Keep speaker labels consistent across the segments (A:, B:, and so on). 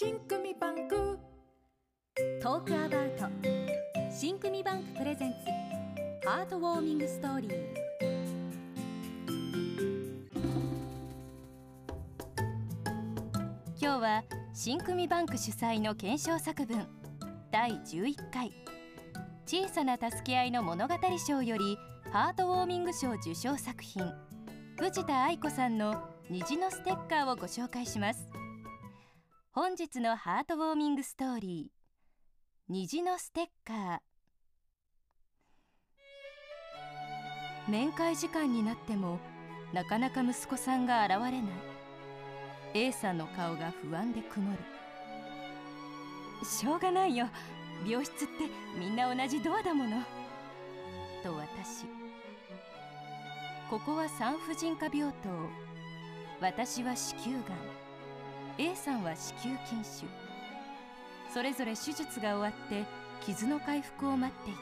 A: 新組バンク。
B: トークアバウト。新組バンクプレゼンツ。ハートウォーミングストーリー。今日は新組バンク主催の検証作文。第11回。小さな助け合いの物語賞よりハートウォーミング賞受賞作品。藤田愛子さんの虹のステッカーをご紹介します。本日のハートウォーミングストーリー。虹のステッカー。面会時間になってもなかなか息子さんが現れない。A さんの顔が不安で曇る。しょうがないよ。病室ってみんな同じドアだもの。と私。ここは産婦人科病棟。私は子宮がん。A さんは子宮筋腫。それぞれ手術が終わって傷の回復を待ってい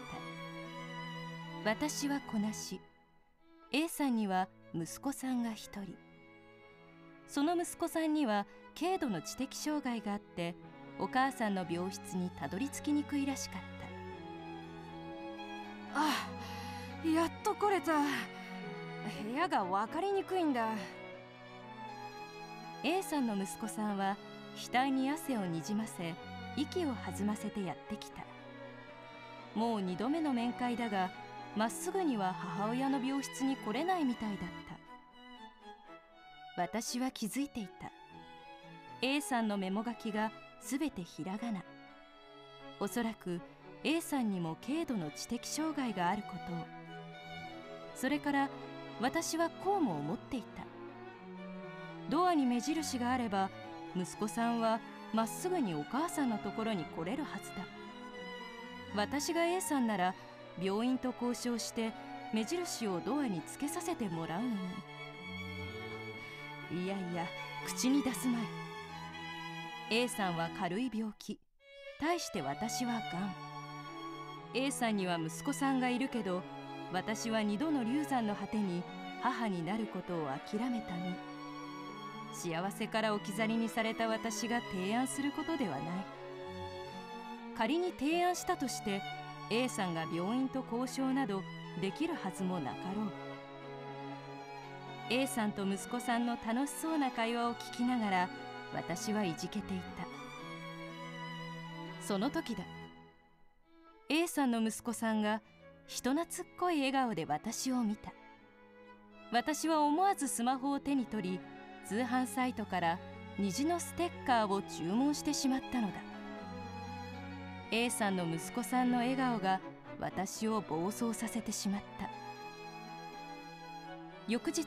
B: た。私は子なし。A さんには息子さんが一人。その息子さんには軽度の知的障害があってお母さんの病室にたどり着きにくいらしかった。
C: あやっと来れた。部屋が分かりにくいんだ。
B: A さんの息子さんは額に汗をにじませ息を弾ませてやってきた。もう2度目の面会だがまっすぐには母親の病室に来れないみたいだった。私は気づいていた。A さんのメモ書きがすべてひらがな。おそらく A さんにも軽度の知的障害があることを。それから私はこうも思っていた。ドアに目印があれば息子さんはまっすぐにお母さんのところに来れるはずだ。私が A さんなら病院と交渉して目印をドアにつけさせてもらうのに。いやいや口に出すまい。A さんは軽い病気。対して私はがん。A さんには息子さんがいるけど私は2度の流産の果てに母になることを諦めた身。幸せから置き去りにされた私が提案することではない。仮に提案したとして A さんが病院と交渉などできるはずもなかろう。A さんと息子さんの楽しそうな会話を聞きながら私はいじけていた。その時だ。A さんの息子さんが人懐っこい笑顔で私を見た。私は思わずスマホを手に取り通販サイトから虹のステッカーを注文してしまったのだ。A さんの息子さんの笑顔が私を暴走させてしまった。翌日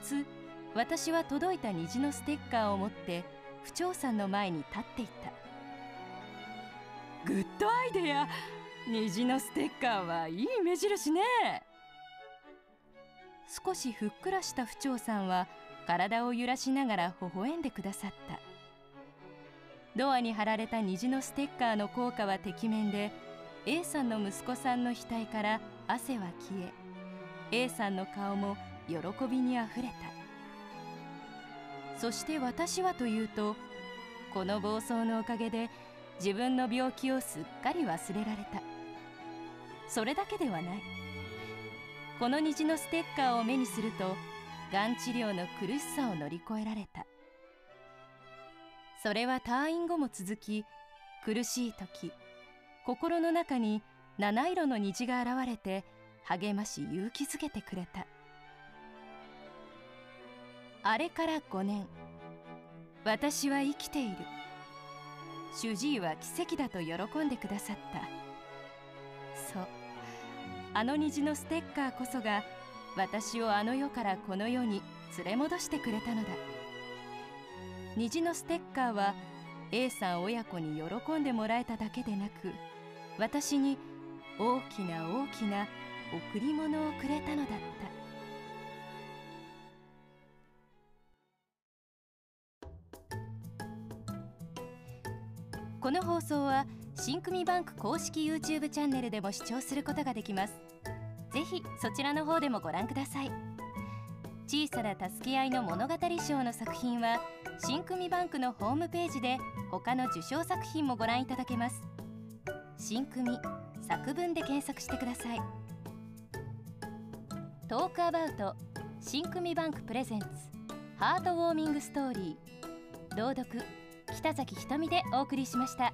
B: 私は届いた虹のステッカーを持って府長さんの前に立っていた。グッドアイデア！虹のステッカーはいい目印ね！少しふっくらした府長さんは体を揺らしながら微笑んでくださった。ドアに貼られた虹のステッカーの効果はてきめんで A さんの息子さんの額から汗は消え A さんの顔も喜びにあふれた。そして私はというとこの暴走のおかげで自分の病気をすっかり忘れられた。それだけではない。この虹のステッカーを目にするとがん治療の苦しさを乗り越えられた。それは退院後も続き苦しい時心の中に七色の虹が現れて励まし勇気づけてくれた。あれから5年私は生きている。主治医は奇跡だと喜んでくださった。そうあの虹のステッカーこそが私をあの世からこの世に連れ戻してくれたのだ。虹のステッカーは A さん親子に喜んでもらえただけでなく私に大きな大きな贈り物をくれたのだった。この放送は新組バンク公式 YouTube チャンネルでも視聴することができます。ぜひそちらの方でもご覧ください。小さな助け合いの物語賞の作品は新組バンクのホームページで他の受賞作品もご覧いただけます。新組作文で検索してください。トークアバウト新組バンクプレゼンツハートウォーミングストーリー朗読北崎ひとみでお送りしました。